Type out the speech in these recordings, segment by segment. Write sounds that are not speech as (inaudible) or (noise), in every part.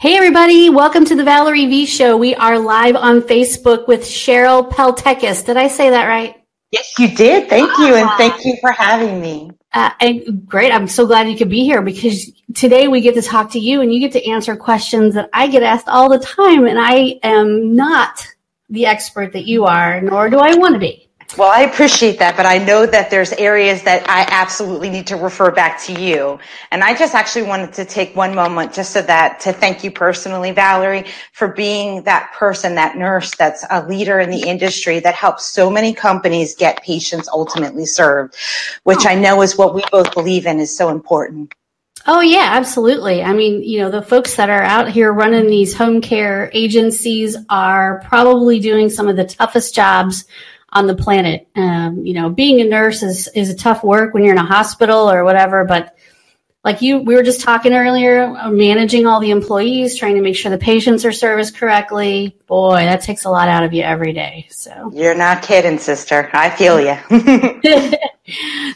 Hey, everybody. Welcome to the Valerie V Show. We are live on Facebook with Cheryl Peltekis. Did I say that right? Yes, you did. Thank you. And thank you for having me. Uh, and great. I'm so glad you could be here because today we get to talk to you and you get to answer questions that I get asked all the time. And I am not the expert that you are, nor do I want to be. Well, I appreciate that, but I know that there's areas that I absolutely need to refer back to you. And I just actually wanted to take one moment just so that to thank you personally, Valerie, for being that person, that nurse that's a leader in the industry that helps so many companies get patients ultimately served, which I know is what we both believe in is so important. Oh yeah, absolutely. I mean, you know, the folks that are out here running these home care agencies are probably doing some of the toughest jobs on the planet. Um, you know, being a nurse is, is a tough work when you're in a hospital or whatever, but like you, we were just talking earlier, managing all the employees, trying to make sure the patients are serviced correctly. Boy, that takes a lot out of you every day. So you're not kidding, sister. I feel you. (laughs) (laughs)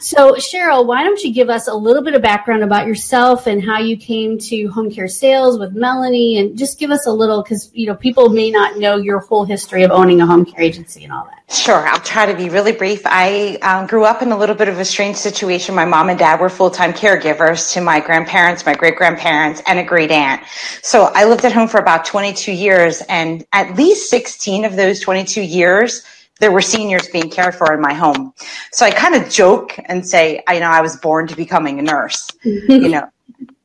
so Cheryl, why don't you give us a little bit of background about yourself and how you came to home care sales with Melanie and just give us a little, cause you know, people may not know your whole history of owning a home care agency and all that. Sure, I'll try to be really brief. I um, grew up in a little bit of a strange situation. My mom and dad were full time caregivers to my grandparents, my great grandparents, and a great aunt. So I lived at home for about 22 years, and at least 16 of those 22 years, there were seniors being cared for in my home. So I kind of joke and say, I know I was born to becoming a nurse. (laughs) you know,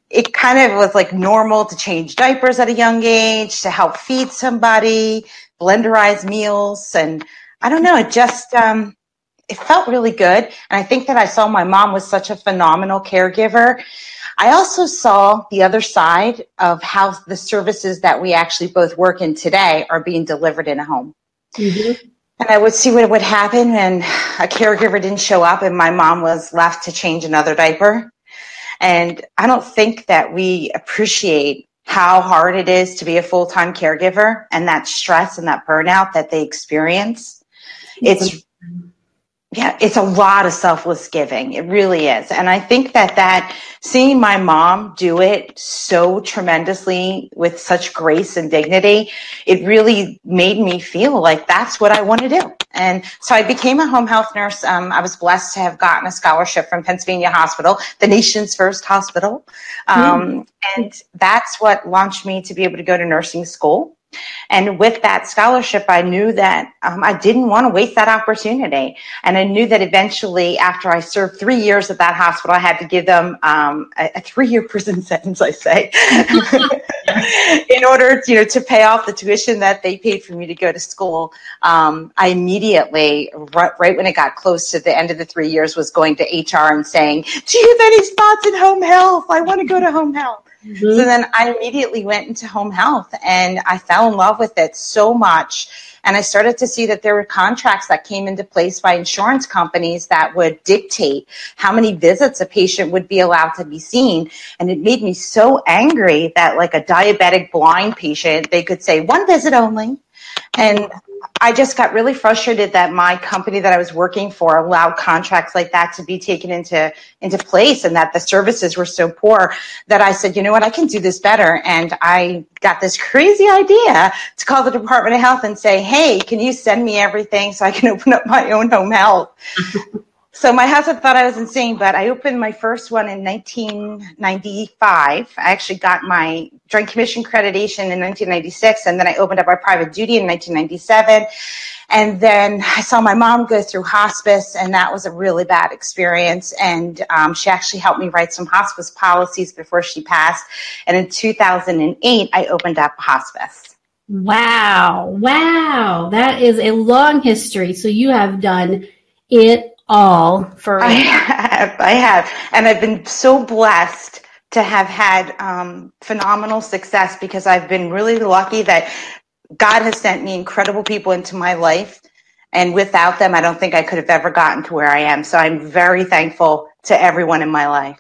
it kind of was like normal to change diapers at a young age, to help feed somebody, blenderize meals, and I don't know. It just, um, it felt really good. And I think that I saw my mom was such a phenomenal caregiver. I also saw the other side of how the services that we actually both work in today are being delivered in a home. Mm-hmm. And I would see what would happen when a caregiver didn't show up and my mom was left to change another diaper. And I don't think that we appreciate how hard it is to be a full-time caregiver and that stress and that burnout that they experience it's mm-hmm. Yeah, it's a lot of selfless giving. It really is. And I think that that seeing my mom do it so tremendously with such grace and dignity, it really made me feel like that's what I want to do. And so I became a home health nurse. Um, I was blessed to have gotten a scholarship from Pennsylvania Hospital, the nation's first hospital. Um, mm. And that's what launched me to be able to go to nursing school. And with that scholarship, I knew that um, I didn't want to waste that opportunity. And I knew that eventually, after I served three years at that hospital, I had to give them um, a, a three-year (laughs) prison sentence, I say, (laughs) in order, you know, to pay off the tuition that they paid for me to go to school. Um, I immediately, right, right when it got close to the end of the three years, was going to HR and saying, "Do you have any spots in home health? I want to go to home health." Mm-hmm. So then I immediately went into home health and I fell in love with it so much. And I started to see that there were contracts that came into place by insurance companies that would dictate how many visits a patient would be allowed to be seen. And it made me so angry that like a diabetic blind patient, they could say one visit only. And I just got really frustrated that my company that I was working for allowed contracts like that to be taken into into place and that the services were so poor that I said, you know what, I can do this better. And I got this (laughs) crazy idea to call the Department of Health and say, hey, can you send me everything so I can (laughs) open up my own home health? (laughs) So my husband thought I was insane, but I opened my first one in 1995. I actually got my Joint Commission accreditation in 1996, and then I opened up my private duty in 1997. And then I saw my mom go through hospice, and that was a really bad experience. And um, she actually helped me write some hospice policies before she passed. And in 2008, I opened up hospice. Wow. Wow. That is a long history. So you have done it all for I have, I have, and I've been so blessed to have had um, phenomenal success because I've been really lucky that God has sent me incredible people into my life, and without them, I don't think I could have ever gotten to where I am. So I'm very thankful to everyone in my life.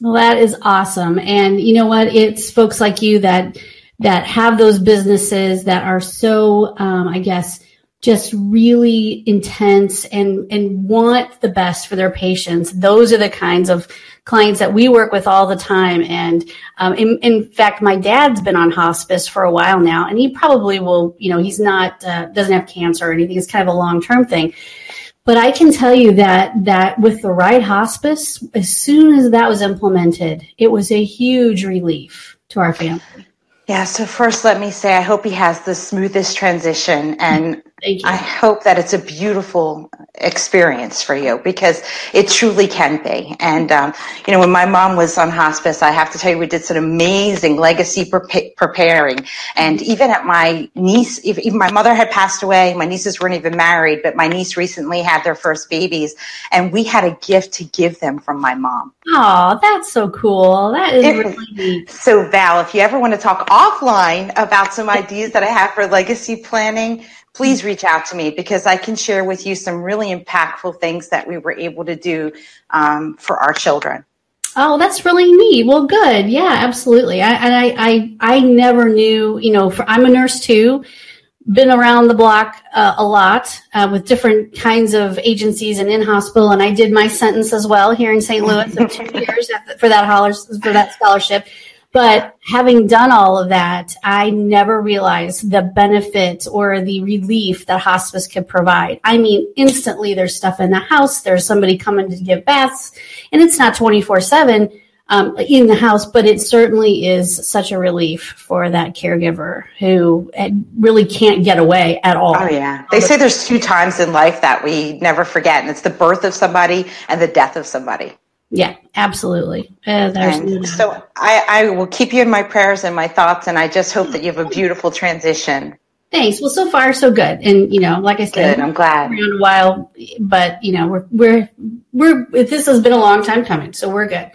Well, that is awesome, and you know what? It's folks like you that that have those businesses that are so, um, I guess just really intense and and want the best for their patients. Those are the kinds of clients that we work with all the time. And um, in, in, fact my dad's been on hospice for a while now and he probably will you know he's not uh, doesn't have cancer or anything. It's kind of a long term thing. But i can tell you that that with the right hospice as soon as that was implemented it was a huge relief to our family. Yeah, so first let me say I hope he has the smoothest transition and I hope that it's a beautiful experience for you because it truly can be. And, um, you know, when my mom was on hospice, I have to tell you, we did some amazing legacy pre- preparing. And even at my niece, even my mother had passed away, my nieces weren't even married, but my niece recently had their first babies and we had a gift to give them from my mom. Oh, that's so cool. That is really neat. So Val, if you ever want to talk offline about some ideas that I have for legacy planning, please reach out to me because I can share with you some really impactful things that we were able to do um, for our children. Oh, that's really neat. Well, good. Yeah, absolutely. I, and I, I, I never knew, you know, for, I'm a nurse too, been around the block uh, a lot uh, with different kinds of agencies and in hospital. And I did my sentence as well here in St. Louis of two (laughs) years for that, for that scholarship. But having done all of that, I never realized the benefit or the relief that hospice could provide. I mean, instantly there's stuff in the house, there's somebody coming to give baths, and it's not 24 um, 7 in the house, but it certainly is such a relief for that caregiver who eh, really can't get away at all. Oh, yeah. They say there's two times in life that we never forget, and it's the birth of somebody and the death of somebody. Yeah, absolutely. Uh, so I, I will keep you in my prayers and my thoughts, and I just hope that you have a beautiful transition. Thanks. Well, so far so good, and you know, like I said, good. I'm glad. Around a while, but you know, we're we're we're this has been a long time coming, so we're good.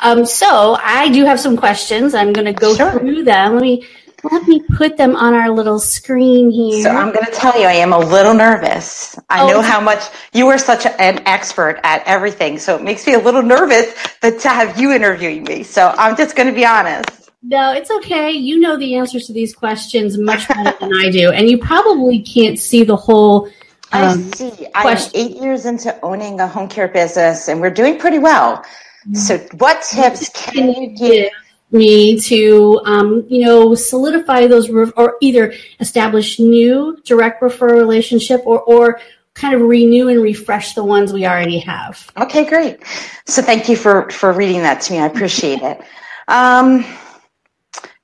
Um, so I do have some questions. I'm going to go sure. through them. Let me let me put them on our little screen here. So I'm going to tell you, I am a little nervous. I oh, know how much you are such an expert at everything. So it makes me a little nervous but to have you interviewing me. So I'm just going to be honest. No, it's okay. You know the answers to these questions much better than I do. And you probably can't see the whole. Um, I see. I'm eight years into owning a home care business and we're doing pretty well. Mm-hmm. So what tips can you give me to, um, you know, solidify those re- or either establish new direct referral relationship or, or kind of renew and refresh the ones we already have. Okay, great. So thank you for, for reading that to me. I appreciate it. Um,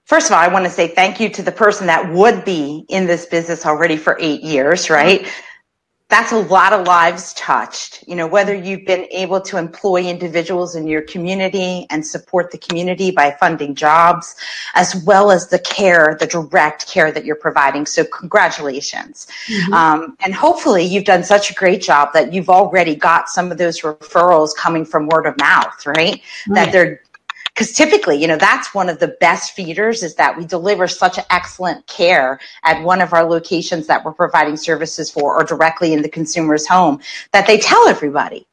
first of all, I want to say thank you to the person that would be in this business already for eight years, right? That's a lot of lives touched. You know, whether you've been able to employ individuals in your community and support the community by funding jobs, as well as the care, the direct care that you're providing. So congratulations. Mm-hmm. Um, and hopefully you've done such a great job that you've already got some of those referrals coming from word of mouth, right? right. That they're because typically, you know, that's one of the best feeders is that we deliver such excellent care at one of our locations that we're providing services for or directly in the consumer's home that they tell everybody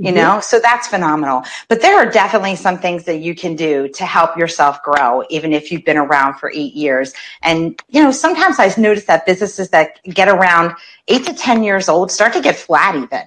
you know? So that's phenomenal. But there are definitely some things that you can do to help yourself grow even if you've been around for eight years. And you know sometimes i notice that businesses that get around eight to ten years old start to get flat even.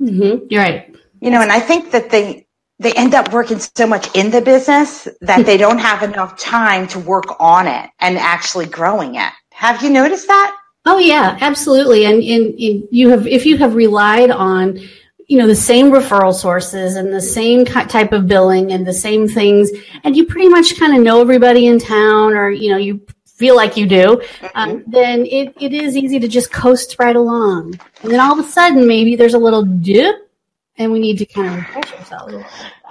Mm-hmm. you're right. You know and i think that they they end up working so much in the business that they don't have enough time to work on it and actually growing it. Have you noticed that? Oh yeah, absolutely. And, and, and you have, if you have relied on, you know, the same referral sources and the same type of billing and the same things, and you pretty much kind of know everybody in town, or you know, you feel like you do, mm-hmm. um, then it, it is easy to just coast right along. And then all of a sudden, maybe there's a little dip and we need to kind of refresh ourselves.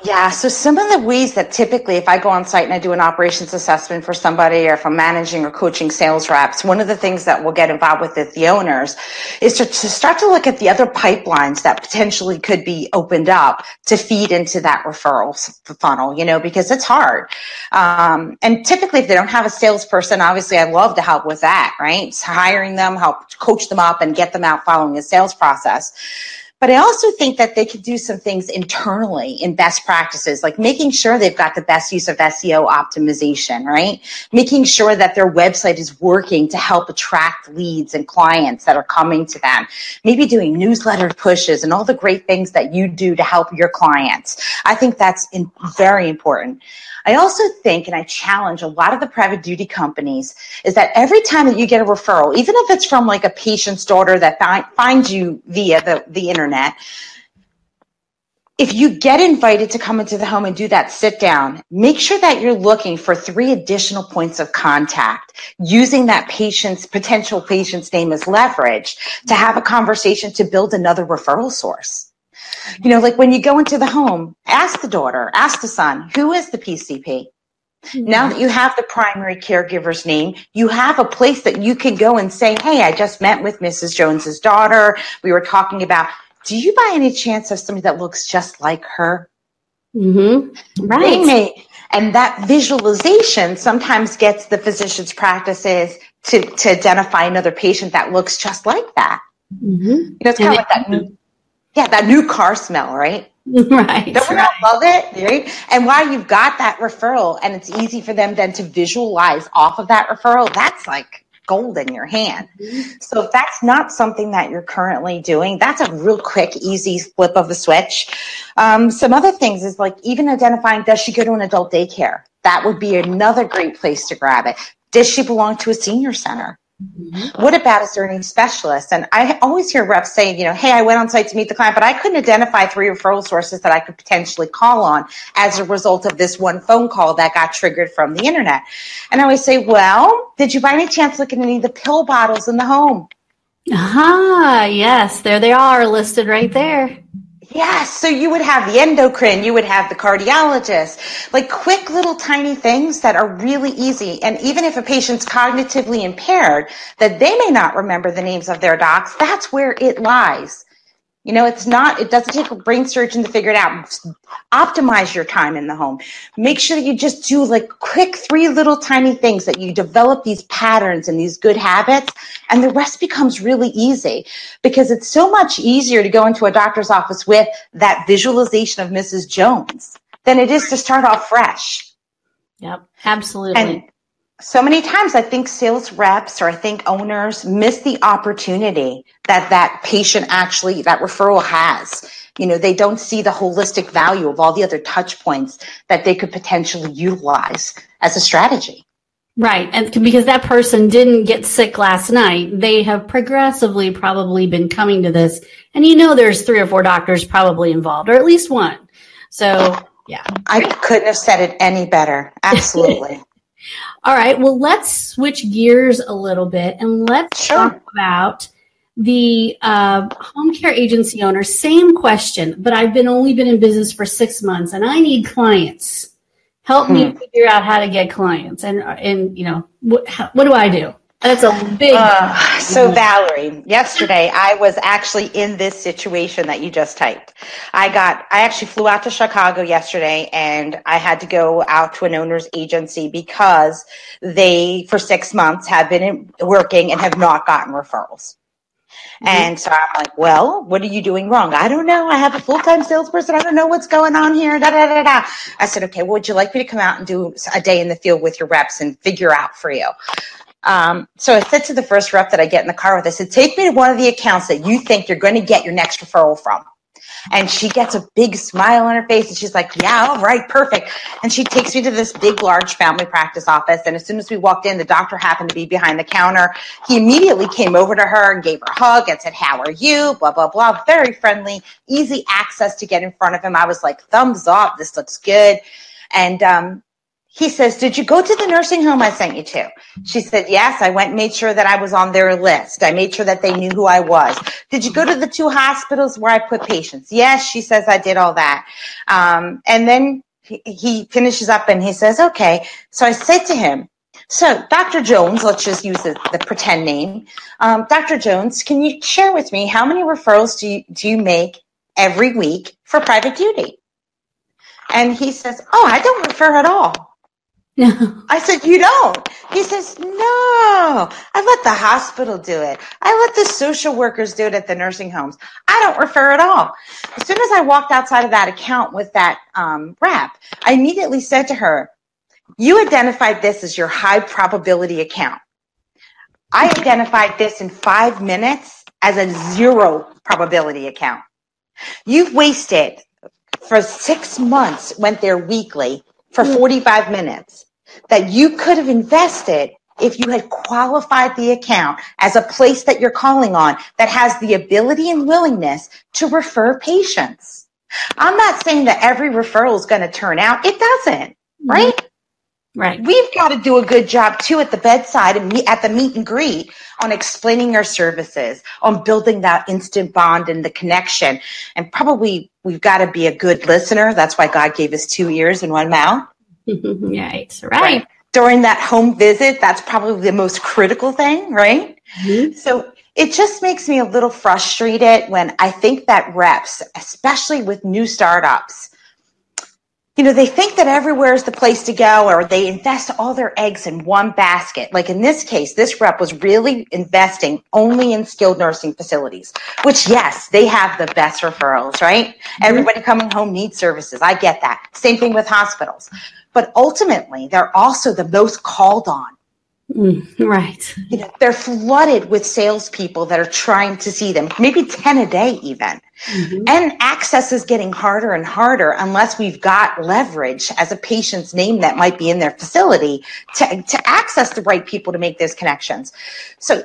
Yeah. So some of the ways that typically, if I go on site and I do an operations assessment for somebody, or if I'm managing or coaching sales reps, one of the things that we'll get involved with the owners is to, to start to look at the other pipelines that potentially could be opened up to feed into that referral funnel. You know, because it's hard. Um, and typically, if they don't have a salesperson, obviously, I love to help with that. Right, hiring them, help coach them up, and get them out following a sales process. But I also think that they could do some things internally in best practices, like making sure they've got the best use of SEO optimization, right? Making sure that their website is working to help attract leads and clients that are coming to them. Maybe doing newsletter pushes and all the great things that you do to help your clients. I think that's in, very important. I also think, and I challenge a lot of the private duty companies, is that every time that you get a referral, even if it's from like a patient's daughter that fi- finds you via the, the internet, if you get invited to come into the home and do that sit down, make sure that you're looking for three additional points of contact using that patient's potential patient's name as leverage to have a conversation to build another referral source. You know, like when you go into the home, ask the daughter, ask the son, who is the PCP? Mm-hmm. Now that you have the primary caregiver's name, you have a place that you can go and say, Hey, I just met with Mrs. Jones's daughter. We were talking about, do you by any chance have somebody that looks just like her? Mm-hmm. Right. May, and that visualization sometimes gets the physician's practices to, to identify another patient that looks just like that. Mm-hmm. You know, it's kind of like that yeah, that new car smell, right? (laughs) Right. Don't we right. all love it? Right. And while you've got that referral and it's easy for them then to visualize off of that referral, that's like gold in your hand. Mm-hmm. So if that's not something that you're currently doing, that's a real quick, easy flip of the switch. Um, some other things is like even identifying does she go to an adult daycare? That would be another great place to grab it. Does she belong to a senior center? Mm-hmm. What about is there any specialists? And I always hear reps say, you know, hey, I went on site to meet the client, but I couldn't identify three referral sources that I could potentially call on as a result of this one phone call that got triggered from the internet. And I always say, well, did you by any chance look at any of the pill bottles in the home? Ah, yes, there they are listed right there. Yes. So you would have the endocrine, you would have the cardiologist, like quick little tiny things that are really easy. And even if a patient's cognitively impaired, that they may not remember the names of their docs, that's where it lies. You know, it's not, it doesn't take a brain surgeon to figure it out. Optimize your time in the home. Make sure that you just do like quick three little tiny things that you develop these patterns and these good habits and the rest becomes really easy because it's so much easier to go into a doctor's office with that visualization of Mrs. Jones than it is to start off fresh. Yep, absolutely. And so many times I think sales reps or I think owners miss the opportunity that that patient actually, that referral has. You know, they don't see the holistic value of all the other touch points that they could potentially utilize as a strategy. Right. And because that person didn't get sick last night, they have progressively probably been coming to this. And you know, there's three or four doctors probably involved, or at least one. So, yeah. I couldn't have said it any better. Absolutely. (laughs) All right. Well, let's switch gears a little bit and let's sure. talk about the uh, home care agency owner. Same question, but I've been only been in business for six months and I need clients. Help hmm. me figure out how to get clients. And and you know what? How, what do I do? That's a big. Uh, so, Valerie, yesterday I was actually in this situation that you just typed. I got, I actually flew out to Chicago yesterday and I had to go out to an owner's agency because they, for six months, have been working and have not gotten referrals. Mm-hmm. And so I'm like, well, what are you doing wrong? I don't know. I have a full time salesperson. I don't know what's going on here. Da, da, da, da. I said, okay, well, would you like me to come out and do a day in the field with your reps and figure out for you? Um, so I said to the first rep that I get in the car with, I said, take me to one of the accounts that you think you're going to get your next referral from. And she gets a big smile on her face and she's like, yeah, all right, perfect. And she takes me to this big, large family practice office. And as soon as we walked in, the doctor happened to be behind the counter. He immediately came over to her and gave her a hug and said, how are you? Blah, blah, blah. Very friendly, easy access to get in front of him. I was like, thumbs up. This looks good. And, um, he says, Did you go to the nursing home I sent you to? She said, Yes, I went and made sure that I was on their list. I made sure that they knew who I was. Did you go to the two hospitals where I put patients? Yes, she says, I did all that. Um, and then he, he finishes up and he says, Okay. So I said to him, so, Dr. Jones, let's just use the, the pretend name. Um, Dr. Jones, can you share with me how many referrals do you, do you make every week for private duty? And he says, Oh, I don't refer at all. I said, You don't. He says, No, I let the hospital do it. I let the social workers do it at the nursing homes. I don't refer at all. As soon as I walked outside of that account with that um, rep, I immediately said to her, You identified this as your high probability account. I identified this in five minutes as a zero probability account. You've wasted for six months, went there weekly for hmm. 45 minutes that you could have invested if you had qualified the account as a place that you're calling on that has the ability and willingness to refer patients. I'm not saying that every referral is going to turn out. It doesn't, right? Right. We've got to do a good job too at the bedside and at the meet and greet on explaining our services, on building that instant bond and the connection. And probably we've got to be a good listener. That's why God gave us two ears and one mouth. (laughs) right. Right. right. During that home visit, that's probably the most critical thing, right? Mm-hmm. So it just makes me a little frustrated when I think that reps, especially with new startups, you know, they think that everywhere is the place to go or they invest all their eggs in one basket. Like in this case, this rep was really investing only in skilled nursing facilities, which yes, they have the best referrals, right? Mm-hmm. Everybody coming home needs services. I get that. Same thing with hospitals. But ultimately, they're also the most called on. Mm, right. You know, they're flooded with salespeople that are trying to see them, maybe 10 a day even. Mm-hmm. And access is getting harder and harder unless we've got leverage as a patient's name that might be in their facility to, to access the right people to make those connections. So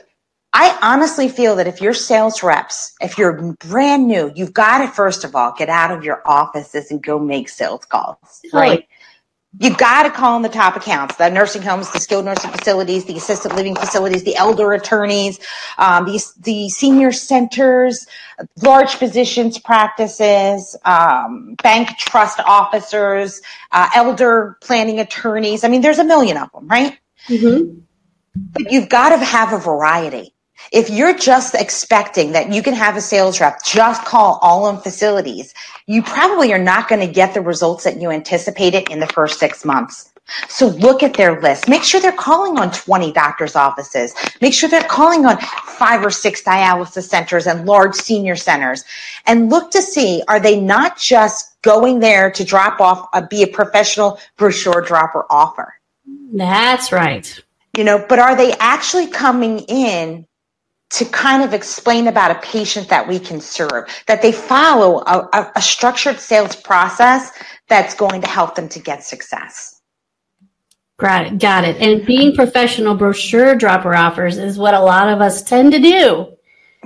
I honestly feel that if you're sales reps, if you're brand new, you've got to first of all get out of your offices and go make sales calls, right? You got to call on the top accounts, the nursing homes, the skilled nursing facilities, the assisted living facilities, the elder attorneys, um, the, the senior centers, large physicians practices, um, bank trust officers, uh, elder planning attorneys. I mean, there's a million of them, right? Mm-hmm. But you've got to have a variety. If you're just expecting that you can have a sales rep just call all on facilities, you probably are not going to get the results that you anticipated in the first six months. So look at their list. Make sure they're calling on 20 doctors' offices. Make sure they're calling on five or six dialysis centers and large senior centers. And look to see, are they not just going there to drop off, a, be a professional brochure dropper offer? That's right. You know, but are they actually coming in to kind of explain about a patient that we can serve, that they follow a, a, structured sales process that's going to help them to get success. Got it. Got it. And being professional brochure dropper offers is what a lot of us tend to do.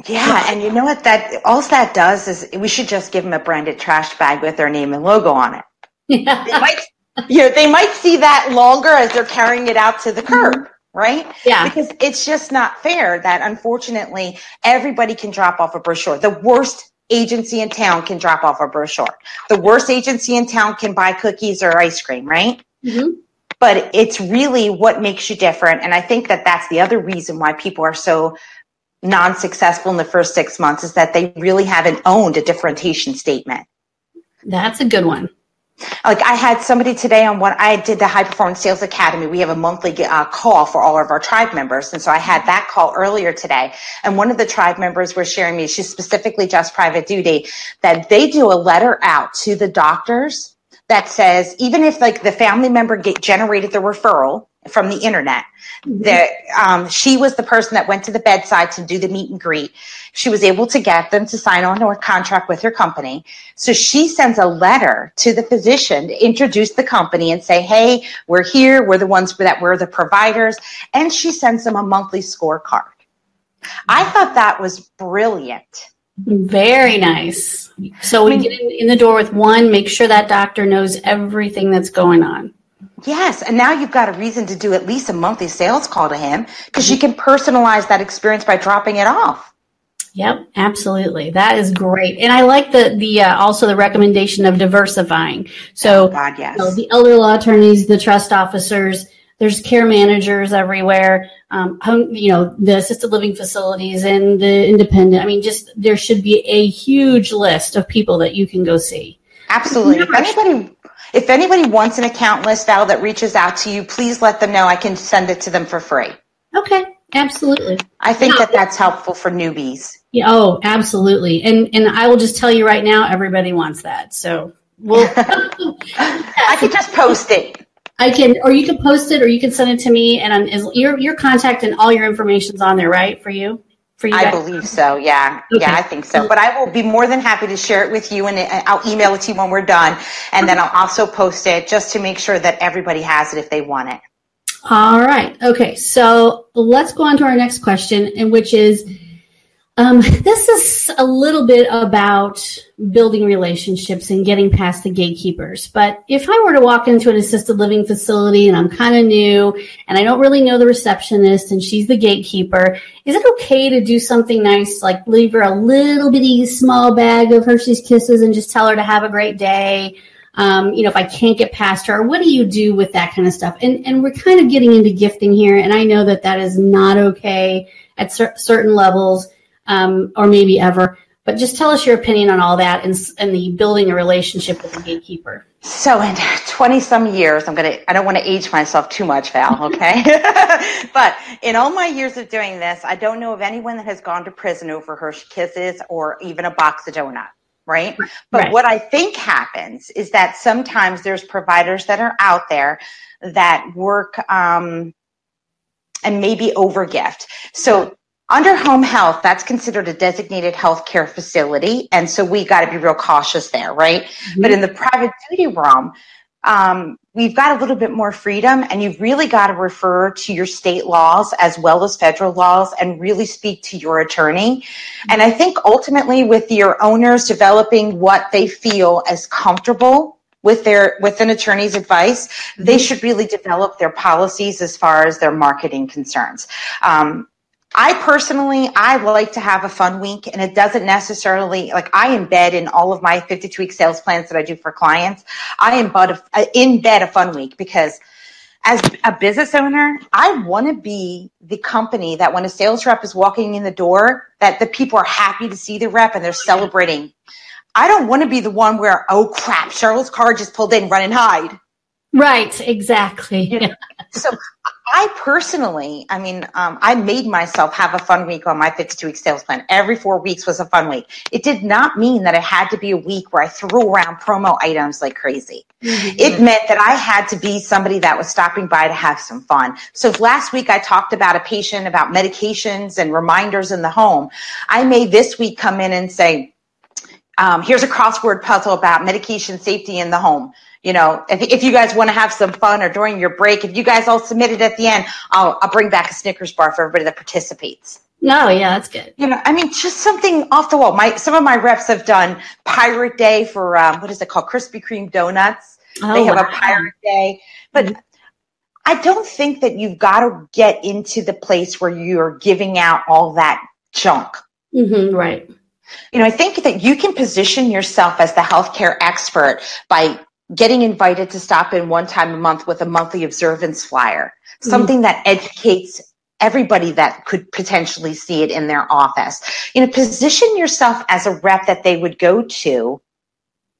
Yeah, and you know what that all that does is we should just give them a branded trash bag with their name and logo on it. Yeah. (laughs) They might, you know, they might see that longer as they're carrying it out to the curb. Right? Yeah. Because it's just not fair that unfortunately everybody can drop off a brochure. The worst agency in town can drop off a brochure. The worst agency in town can buy cookies or ice cream, right? Mm-hmm. But it's really what makes you different. And I think that that's the other reason why people are so non-successful in the first six months is that they really haven't owned a differentiation statement. That's a good one. Like I had somebody today on what I did the High Performance Sales Academy. We have a monthly uh, call for all of our tribe members. And so I had that call earlier today. And one of the tribe members was sharing me, she's specifically just private duty, that they do a letter out to the doctors that says, even if like the family member get generated the referral, from the internet. Mm-hmm. That um, she was the person that went to the bedside to do the meet and greet. She was able to get them to sign on to a contract with her company. So she sends a letter to the physician to introduce the company and say, "Hey, we're here. We're the ones that we're the providers." And she sends them a monthly scorecard. I thought that was brilliant. Very nice. So we get in, in the door with one, make sure that doctor knows everything that's going on. Yes, and now you've got a reason to do at least a monthly sales call to him because you can personalize that experience by dropping it off. Yep, absolutely. That is great, and I like the the uh, also the recommendation of diversifying. So, oh God, yes. You know, the elder law attorneys, the trust officers, there's care managers everywhere. Um, home, you know, the assisted living facilities and the independent. I mean, just there should be a huge list of people that you can go see. Absolutely. If anybody if anybody wants an account list, Val, that reaches out to you, please let them know. I can send it to them for free. Okay, absolutely. I think yeah. that that's helpful for newbies. Yeah, oh, absolutely. And and I will just tell you right now, everybody wants that. So we'll. (laughs) (laughs) I could just post it. I can, or you can post it, or you can send it to me, and is your your contact and all your information's on there, right? For you, for you. I believe so. Yeah, okay. yeah, I think so. But I will be more than happy to share it with you, and I'll email it to you when we're done, and then I'll also post it just to make sure that everybody has it if they want it. All right. Okay. So let's go on to our next question, and which is um, this is a little bit about building relationships and getting past the gatekeepers. But if I were to walk into an assisted living facility and I'm kind of new and I don't really know the receptionist and she's the gatekeeper, is it okay to do something nice like leave her a little bitty small bag of Hershey's Kisses and just tell her to have a great day? Um, you know, if I can't get past her, what do you do with that kind of stuff? And and we're kind of getting into gifting here, and I know that that is not okay at cer- certain levels um, or maybe ever. But just tell us your opinion on all that and, and the building a relationship with the gatekeeper. So in 20 some years, I'm going to, I don't want to age myself too much, Val, (laughs) okay? (laughs) but in all my years of doing this, I don't know of anyone that has gone to prison over Hershey Kisses or even a box of donuts. Right. But right. what I think happens is that sometimes there's providers that are out there that work, um, and maybe overgift. So under home health, that's considered a designated healthcare facility. And so we got to be real cautious there, right? Mm-hmm. But in the private duty realm, um, we've got a little bit more freedom and you've really got to refer to your state laws as well as federal laws and really speak to your attorney. And I think ultimately with your owners developing what they feel as comfortable with their with an attorney's advice, they mm-hmm. should really develop their policies as far as their marketing concerns. Um, I personally, I like to have a fun week and it doesn't necessarily, like I embed in all of my 52 week sales plans that I do for clients. I embed a, uh, embed a fun week because as a business owner, I want to be the company that when a sales rep is walking in the door, that the people are happy to see the rep and they're celebrating. I don't want to be the one where, oh crap, Cheryl's car just pulled in, run and hide. Right, exactly. You know? (laughs) so I personally, I mean, um, I made myself have a fun week on my 52 week sales plan. Every four weeks was a fun week. It did not mean that it had to be a week where I threw around promo items like crazy. Mm-hmm. It meant that I had to be somebody that was stopping by to have some fun. So last week I talked about a patient about medications and reminders in the home. I may this week come in and say, um, here's a crossword puzzle about medication safety in the home you know, if, if you guys want to have some fun or during your break, if you guys all submit it at the end, I'll, I'll bring back a Snickers bar for everybody that participates. No, yeah, that's good. You know, I mean, just something off the wall. My some of my reps have done Pirate Day for um, what is it called? Krispy Kreme donuts. Oh, they have wow. a Pirate Day, but mm-hmm. I don't think that you've got to get into the place where you're giving out all that junk. Mm-hmm, right. You know, I think that you can position yourself as the healthcare expert by getting invited to stop in one time a month with a monthly observance flyer, mm-hmm. something that educates everybody that could potentially see it in their office. You know, position yourself as a rep that they would go to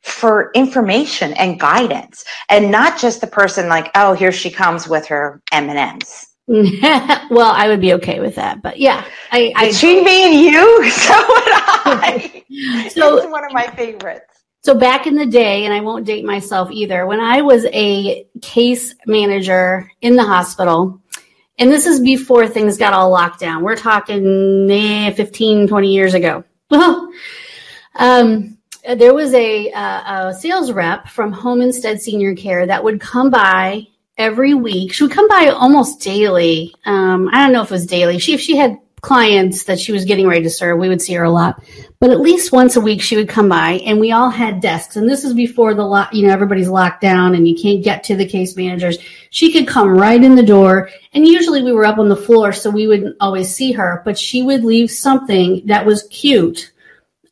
for information and guidance and not just the person like, oh, here she comes with her M&Ms. (laughs) well, I would be okay with that, but yeah, I, I between me and you, (laughs) so would I. (laughs) so it's one of my favorites. So back in the day, and I won't date myself either, when I was a case manager in the hospital, and this is before things got all locked down. We're talking eh, 15, 20 years ago. Well, (laughs) um, there was a, a, sales rep from Home Instead Senior Care that would come by every week. She would come by almost daily. Um, I don't know if it was daily. She, if she had clients that she was getting ready to serve, we would see her a lot. But at least once a week, she would come by, and we all had desks. And this is before the lock, you know, everybody's locked down, and you can't get to the case managers. She could come right in the door, and usually we were up on the floor, so we wouldn't always see her. But she would leave something that was cute.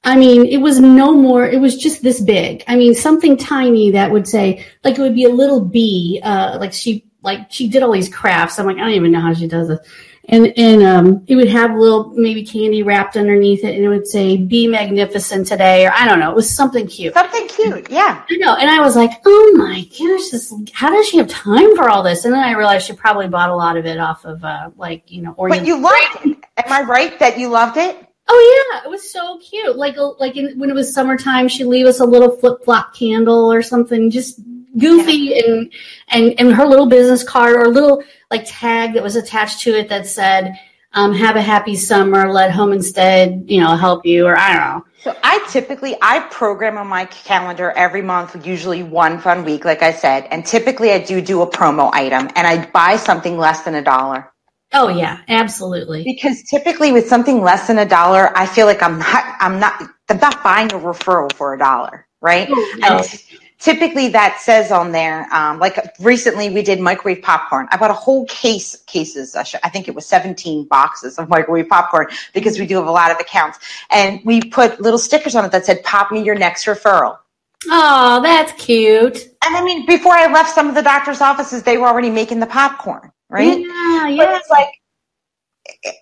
I mean, it was no more. It was just this big. I mean, something tiny that would say, like it would be a little bee. Uh, like she, like she did all these crafts. I'm like, I don't even know how she does it and and um, it would have little maybe candy wrapped underneath it, and it would say "Be magnificent today," or I don't know. It was something cute. Something cute, yeah. I know, and I was like, "Oh my gosh, this! How does she have time for all this?" And then I realized she probably bought a lot of it off of uh, like you know. Orient- but you loved it. Am I right that you loved it? Oh yeah, it was so cute. Like like in, when it was summertime, she'd leave us a little flip flop candle or something, just goofy yeah. and and and her little business card or a little like tag that was attached to it that said um, have a happy summer let home instead you know help you or i don't know. So i typically i program on my calendar every month usually one fun week like i said and typically i do do a promo item and i buy something less than a dollar. Oh yeah absolutely. Because typically with something less than a dollar i feel like i'm not i'm not i'm not buying a referral for a dollar right? Oh, no. and, typically that says on there um, like recently we did microwave popcorn. I bought a whole case cases i think it was 17 boxes of microwave popcorn because we do have a lot of accounts. And we put little stickers on it that said pop me your next referral. Oh that's cute. And i mean before i left some of the doctor's offices they were already making the popcorn right? Yeah yeah. but it's like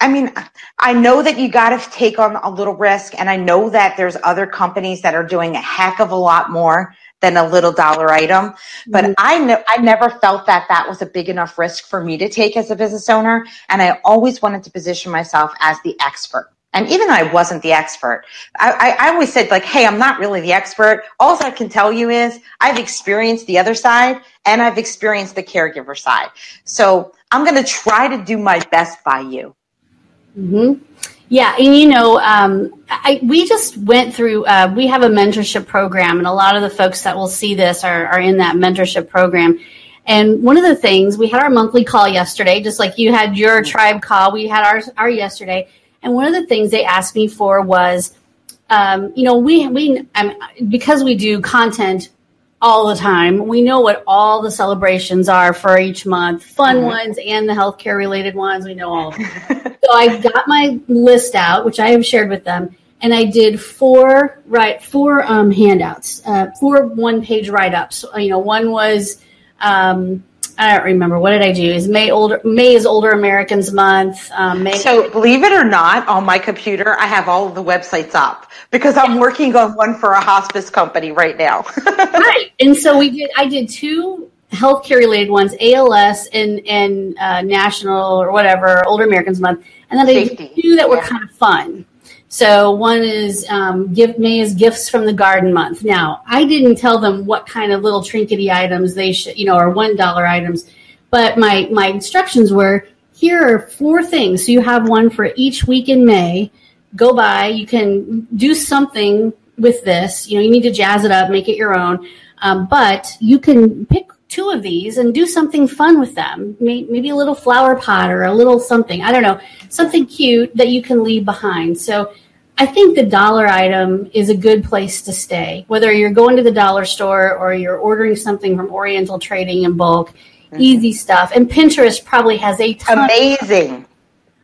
I mean, I know that you got to take on a little risk, and I know that there's other companies that are doing a heck of a lot more than a little dollar item. But mm-hmm. I know I never felt that that was a big enough risk for me to take as a business owner, and I always wanted to position myself as the expert. And even though I wasn't the expert, I, I, I always said like, "Hey, I'm not really the expert. All I can tell you is I've experienced the other side, and I've experienced the caregiver side. So I'm going to try to do my best by you." Mm-hmm. Yeah, and you know, um, I, we just went through. Uh, we have a mentorship program, and a lot of the folks that will see this are, are in that mentorship program. And one of the things we had our monthly call yesterday, just like you had your tribe call, we had ours our yesterday. And one of the things they asked me for was, um, you know, we we because we do content all the time. We know what all the celebrations are for each month, fun mm-hmm. ones and the healthcare related ones. We know all (laughs) so I got my list out, which I have shared with them, and I did four right four um, handouts, uh, four one page write ups. You know, one was um, I don't remember what did I do. Is May older May is Older Americans Month. Um, May- so believe it or not, on my computer I have all of the websites up because I'm working on one for a hospice company right now. (laughs) right, and so we did. I did two healthcare related ones, ALS and and uh, National or whatever Older Americans Month, and then I did two that were yeah. kind of fun. So one is um, give May is gifts from the garden month. Now I didn't tell them what kind of little trinkety items they should, you know, or one dollar items, but my my instructions were here are four things. So you have one for each week in May. Go by. You can do something with this. You know, you need to jazz it up, make it your own. Um, but you can pick two of these and do something fun with them. Maybe a little flower pot or a little something. I don't know, something cute that you can leave behind. So I think the dollar item is a good place to stay. Whether you're going to the dollar store or you're ordering something from Oriental Trading in bulk, mm-hmm. easy stuff. And Pinterest probably has a ton. Amazing.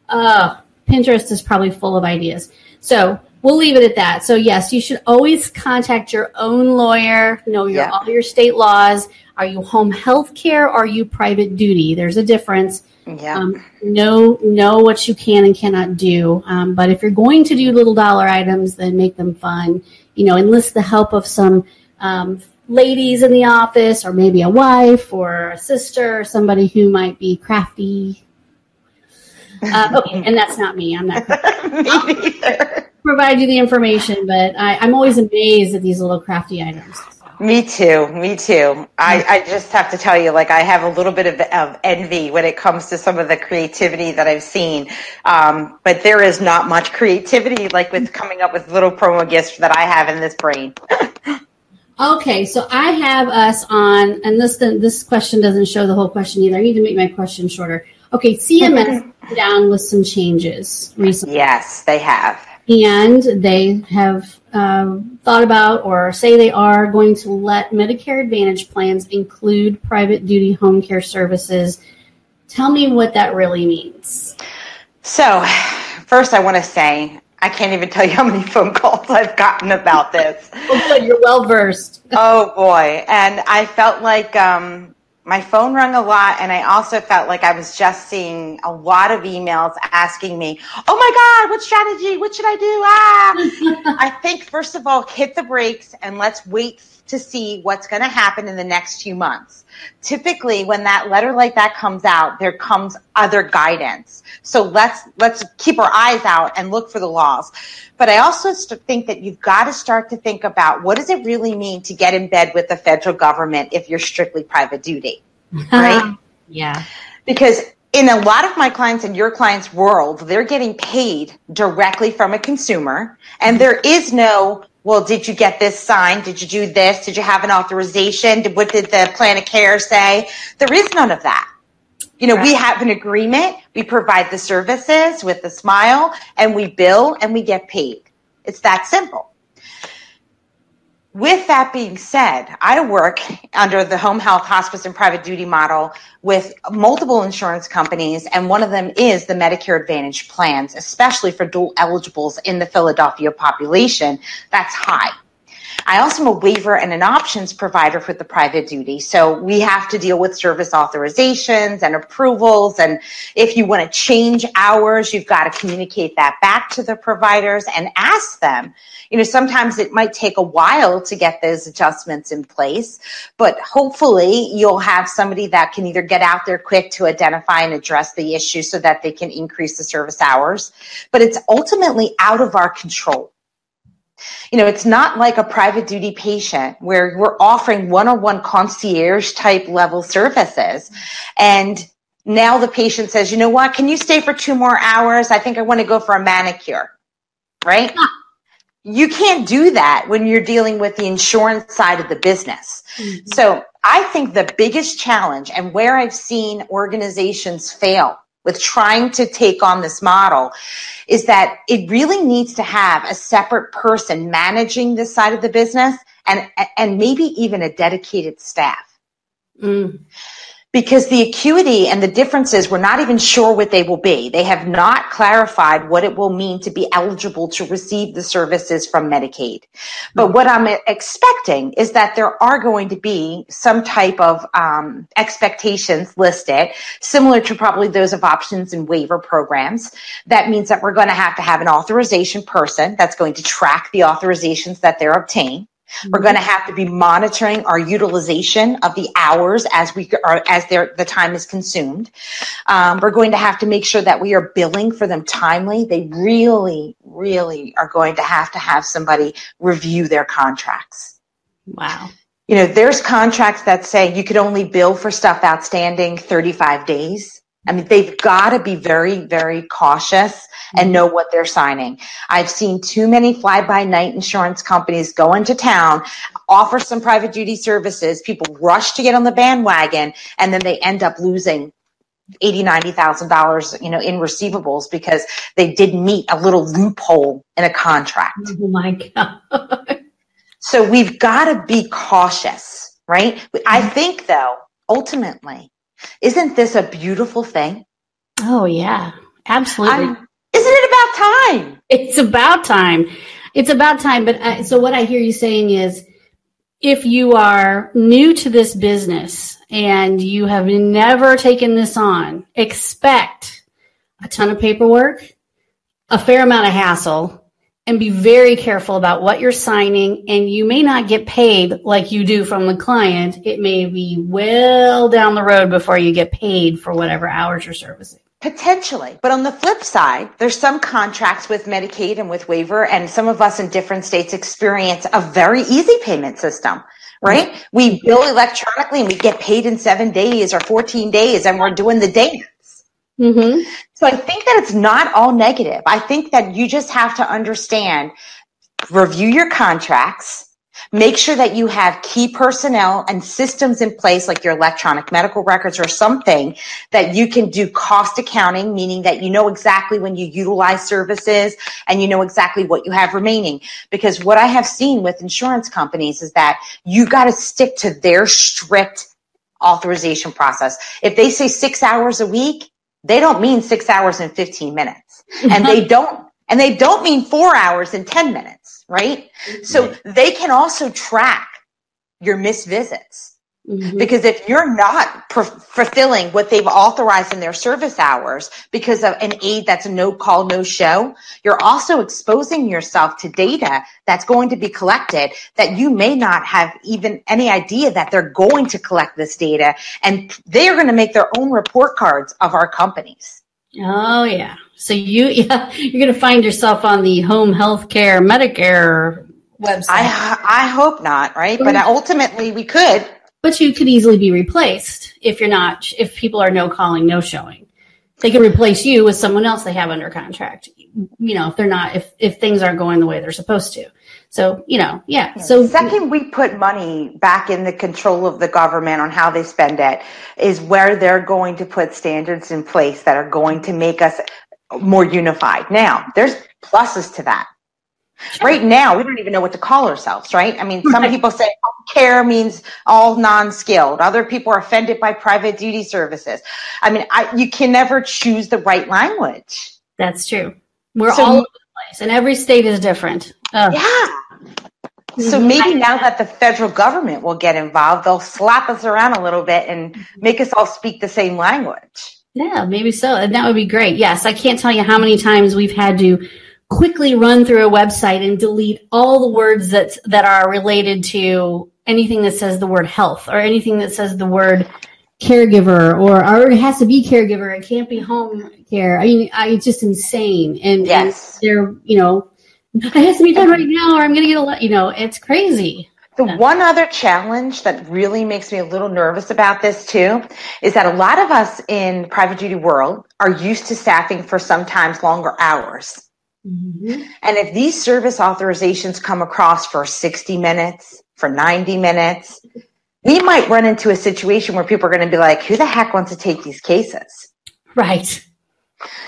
Uh, Pinterest is probably full of ideas. So we'll leave it at that. So yes, you should always contact your own lawyer, know your, yeah. all your state laws. Are you home health care? Are you private duty? There's a difference. Yeah. Um, know know what you can and cannot do. Um, but if you're going to do little dollar items, then make them fun. You know, enlist the help of some um, ladies in the office, or maybe a wife or a sister, or somebody who might be crafty. Uh, (laughs) okay, and that's not me. I'm not. (laughs) me neither. Provide you the information, but I, I'm always amazed at these little crafty items. Me too. Me too. I, I just have to tell you, like, I have a little bit of, of envy when it comes to some of the creativity that I've seen. Um, but there is not much creativity, like, with coming up with little promo gifts that I have in this brain. okay, so I have us on, and this this question doesn't show the whole question either. I need to make my question shorter. Okay, CMS (laughs) down with some changes recently. Yes, they have and they have uh, thought about or say they are going to let Medicare Advantage plans include private duty home care services. Tell me what that really means. So, first, I want to say I can't even tell you how many (laughs) phone calls I've gotten about this. oh, good. You're well versed. oh, boy. And I felt like, um, my phone rang a lot and I also felt like I was just seeing a lot of emails asking me, "Oh my god, what strategy? What should I do?" Ah. (laughs) I think first of all, hit the brakes and let's wait to see what's going to happen in the next few months. Typically, when that letter like that comes out, there comes other guidance. So let's let's keep our eyes out and look for the laws. But I also think that you've got to start to think about what does it really mean to get in bed with the federal government if you're strictly private duty, uh-huh. right? yeah. Because in a lot of my clients and your clients' world, they're getting paid directly from a consumer, and there is no well, did you get this signed? Did you do this? Did you have an authorization? Did, what did the plan of care say? There is none of that. You know, right. we have an agreement. We provide the services with a smile and we bill and we get paid. It's that simple. With that being said, I work under the home health, hospice, and private duty model with multiple insurance companies, and one of them is the Medicare Advantage plans, especially for dual eligibles in the Philadelphia population. That's high. I also am a waiver and an options provider for the private duty. So we have to deal with service authorizations and approvals. And if you want to change hours, you've got to communicate that back to the providers and ask them. You know, sometimes it might take a while to get those adjustments in place, but hopefully you'll have somebody that can either get out there quick to identify and address the issue so that they can increase the service hours. But it's ultimately out of our control. You know, it's not like a private duty patient where we're offering one on one concierge type level services. And now the patient says, you know what, can you stay for two more hours? I think I want to go for a manicure, right? You can't do that when you're dealing with the insurance side of the business. Mm-hmm. So I think the biggest challenge and where I've seen organizations fail with trying to take on this model is that it really needs to have a separate person managing this side of the business and, and maybe even a dedicated staff. Mm because the acuity and the differences, we're not even sure what they will be. They have not clarified what it will mean to be eligible to receive the services from Medicaid. But what I'm expecting is that there are going to be some type of um, expectations listed, similar to probably those of options and waiver programs. That means that we're going to have to have an authorization person that's going to track the authorizations that they're obtained. We're going to have to be monitoring our utilization of the hours as we are as their the time is consumed. Um, we're going to have to make sure that we are billing for them timely. They really, really are going to have to have somebody review their contracts. Wow. You know, there's contracts that say you could only bill for stuff outstanding 35 days. I mean, they've got to be very, very cautious and know what they're signing. I've seen too many fly by night insurance companies go into town, offer some private duty services. People rush to get on the bandwagon and then they end up losing eighty, ninety thousand dollars, you know, in receivables because they didn't meet a little loophole in a contract. Oh my God. (laughs) so we've got to be cautious, right? I think though, ultimately, isn't this a beautiful thing? Oh, yeah, absolutely. I'm, isn't it about time? It's about time. It's about time. But I, so what I hear you saying is if you are new to this business and you have never taken this on, expect a ton of paperwork, a fair amount of hassle, and be very careful about what you're signing. And you may not get paid like you do from the client. It may be well down the road before you get paid for whatever hours you're servicing. Potentially. But on the flip side, there's some contracts with Medicaid and with waiver, and some of us in different states experience a very easy payment system, right? We bill electronically and we get paid in seven days or 14 days, and we're doing the dance. Mm-hmm. So I think that it's not all negative. I think that you just have to understand, review your contracts, make sure that you have key personnel and systems in place, like your electronic medical records or something that you can do cost accounting, meaning that you know exactly when you utilize services and you know exactly what you have remaining. Because what I have seen with insurance companies is that you got to stick to their strict authorization process. If they say six hours a week, they don't mean six hours and 15 minutes. And uh-huh. they don't, and they don't mean four hours and 10 minutes, right? So they can also track your missed visits. Mm-hmm. Because if you're not per- fulfilling what they've authorized in their service hours because of an aide that's a no call, no show, you're also exposing yourself to data that's going to be collected that you may not have even any idea that they're going to collect this data. And they are going to make their own report cards of our companies. Oh yeah. So you, (laughs) yeah, you're going to find yourself on the home health care Medicare website. I, I hope not, right? But ultimately we could but you could easily be replaced if you're not if people are no calling no showing. They can replace you with someone else they have under contract you know if they're not if if things aren't going the way they're supposed to. So you know yeah so second we put money back in the control of the government on how they spend it is where they're going to put standards in place that are going to make us more unified. Now there's pluses to that. Right now, we don't even know what to call ourselves, right? I mean, some people say care means all non-skilled. Other people are offended by private duty services. I mean, I, you can never choose the right language. That's true. We're so, all over the place, and every state is different. Ugh. Yeah. So mm-hmm. maybe now that the federal government will get involved, they'll slap us around a little bit and mm-hmm. make us all speak the same language. Yeah, maybe so. And that would be great. Yes, I can't tell you how many times we've had to quickly run through a website and delete all the words that that are related to anything that says the word health or anything that says the word caregiver or, or it has to be caregiver it can't be home care. I mean I, it's just insane. And, yes. and they're you know it has to be done right now or i'm gonna get a lot you know it's crazy. The one other challenge that really makes me a little nervous about this too is that a lot of us in private duty world are used to staffing for sometimes longer hours Mm-hmm. And if these service authorizations come across for 60 minutes, for 90 minutes, we might run into a situation where people are going to be like, who the heck wants to take these cases? Right.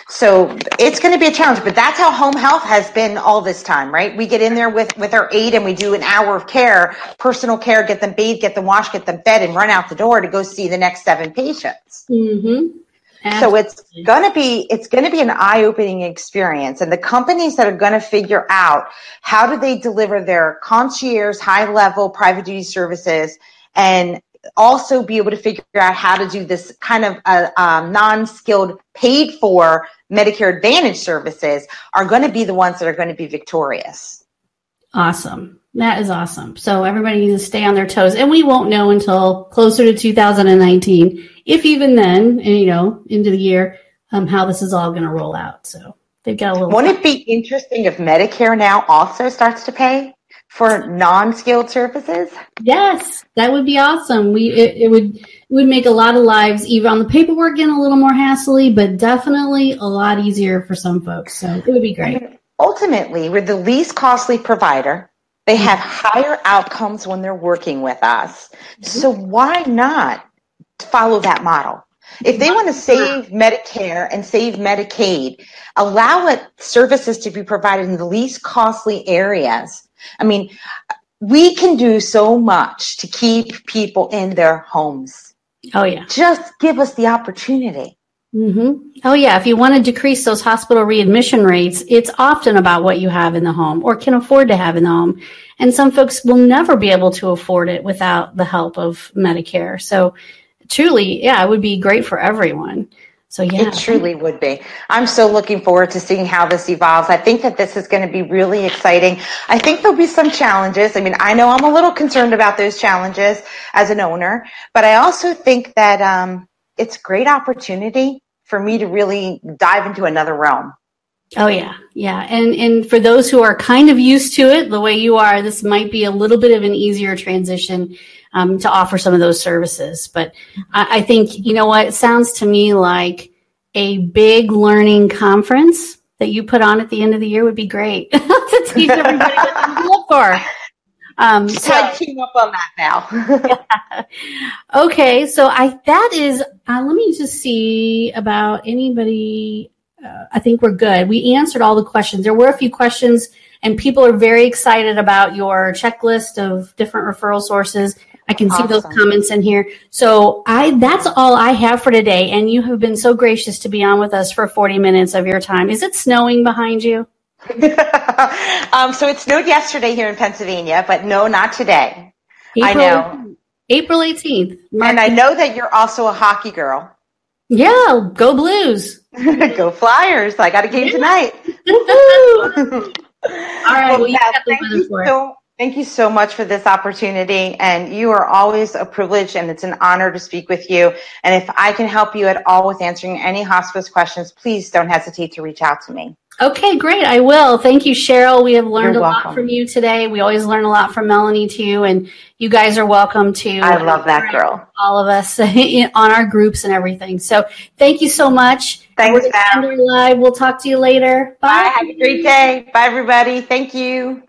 So it's going to be a challenge, but that's how home health has been all this time, right? We get in there with, with our aide and we do an hour of care, personal care, get them bathed, get them washed, get them fed and run out the door to go see the next seven patients. Mm-hmm. Absolutely. So it's going to be it's going to be an eye-opening experience and the companies that are going to figure out how do they deliver their concierge high-level private duty services and also be able to figure out how to do this kind of uh, um, non-skilled paid for Medicare Advantage services are going to be the ones that are going to be victorious. Awesome. That is awesome. So everybody needs to stay on their toes and we won't know until closer to 2019 if even then, and you know, into the year, um, how this is all going to roll out. So they've got a little. Wouldn't it be interesting if Medicare now also starts to pay for non-skilled services? Yes, that would be awesome. We it, it would it would make a lot of lives even on the paperwork getting a little more hassly, but definitely a lot easier for some folks. So it would be great. I mean, ultimately, we're the least costly provider. They have higher outcomes when they're working with us. Mm-hmm. So why not follow that model. If they want to save Medicare and save Medicaid, allow it services to be provided in the least costly areas. I mean, we can do so much to keep people in their homes. Oh yeah. Just give us the opportunity. Mm-hmm. Oh yeah. If you want to decrease those hospital readmission rates, it's often about what you have in the home or can afford to have in the home. And some folks will never be able to afford it without the help of Medicare. So truly, yeah, it would be great for everyone. So yeah, it truly would be. I'm so looking forward to seeing how this evolves. I think that this is going to be really exciting. I think there'll be some challenges. I mean, I know I'm a little concerned about those challenges as an owner, but I also think that um, it's a great opportunity for me to really dive into another realm. Oh yeah, yeah, and and for those who are kind of used to it, the way you are, this might be a little bit of an easier transition um, to offer some of those services. But I, I think you know what it sounds to me like a big learning conference that you put on at the end of the year would be great (laughs) to teach everybody what to look for. Um, so I team up on that now. yeah. (laughs) Okay, so I that is. Uh, let me just see about anybody uh, I think we're good. We answered all the questions. There were a few questions, and people are very excited about your checklist of different referral sources. I can awesome. see those comments in here. So I that's all I have for today. And you have been so gracious to be on with us for 40 minutes of your time. Is it snowing behind you? (laughs) um, so it snowed yesterday here in Pennsylvania, but no, not today. April, I know. April 18th. Mark and I know that you're also a hockey girl. Yeah, go Blues. (laughs) go Flyers. I got a game tonight. (laughs) All right. Well, well yeah, thank, you so, thank you so much for this opportunity. And you are always a privilege and it's an honor to speak with you. And if I can help you at all with answering any hospice questions, please don't hesitate to reach out to me. Okay, great. I will. Thank you, Cheryl. We have learned You're a welcome. lot from you today. We always learn a lot from Melanie too, and you guys are welcome to. I love that girl. All of us (laughs) on our groups and everything. So thank you so much. Thanks, Live. We'll talk to you later. Bye. Bye. Have a great day. Bye, everybody. Thank you.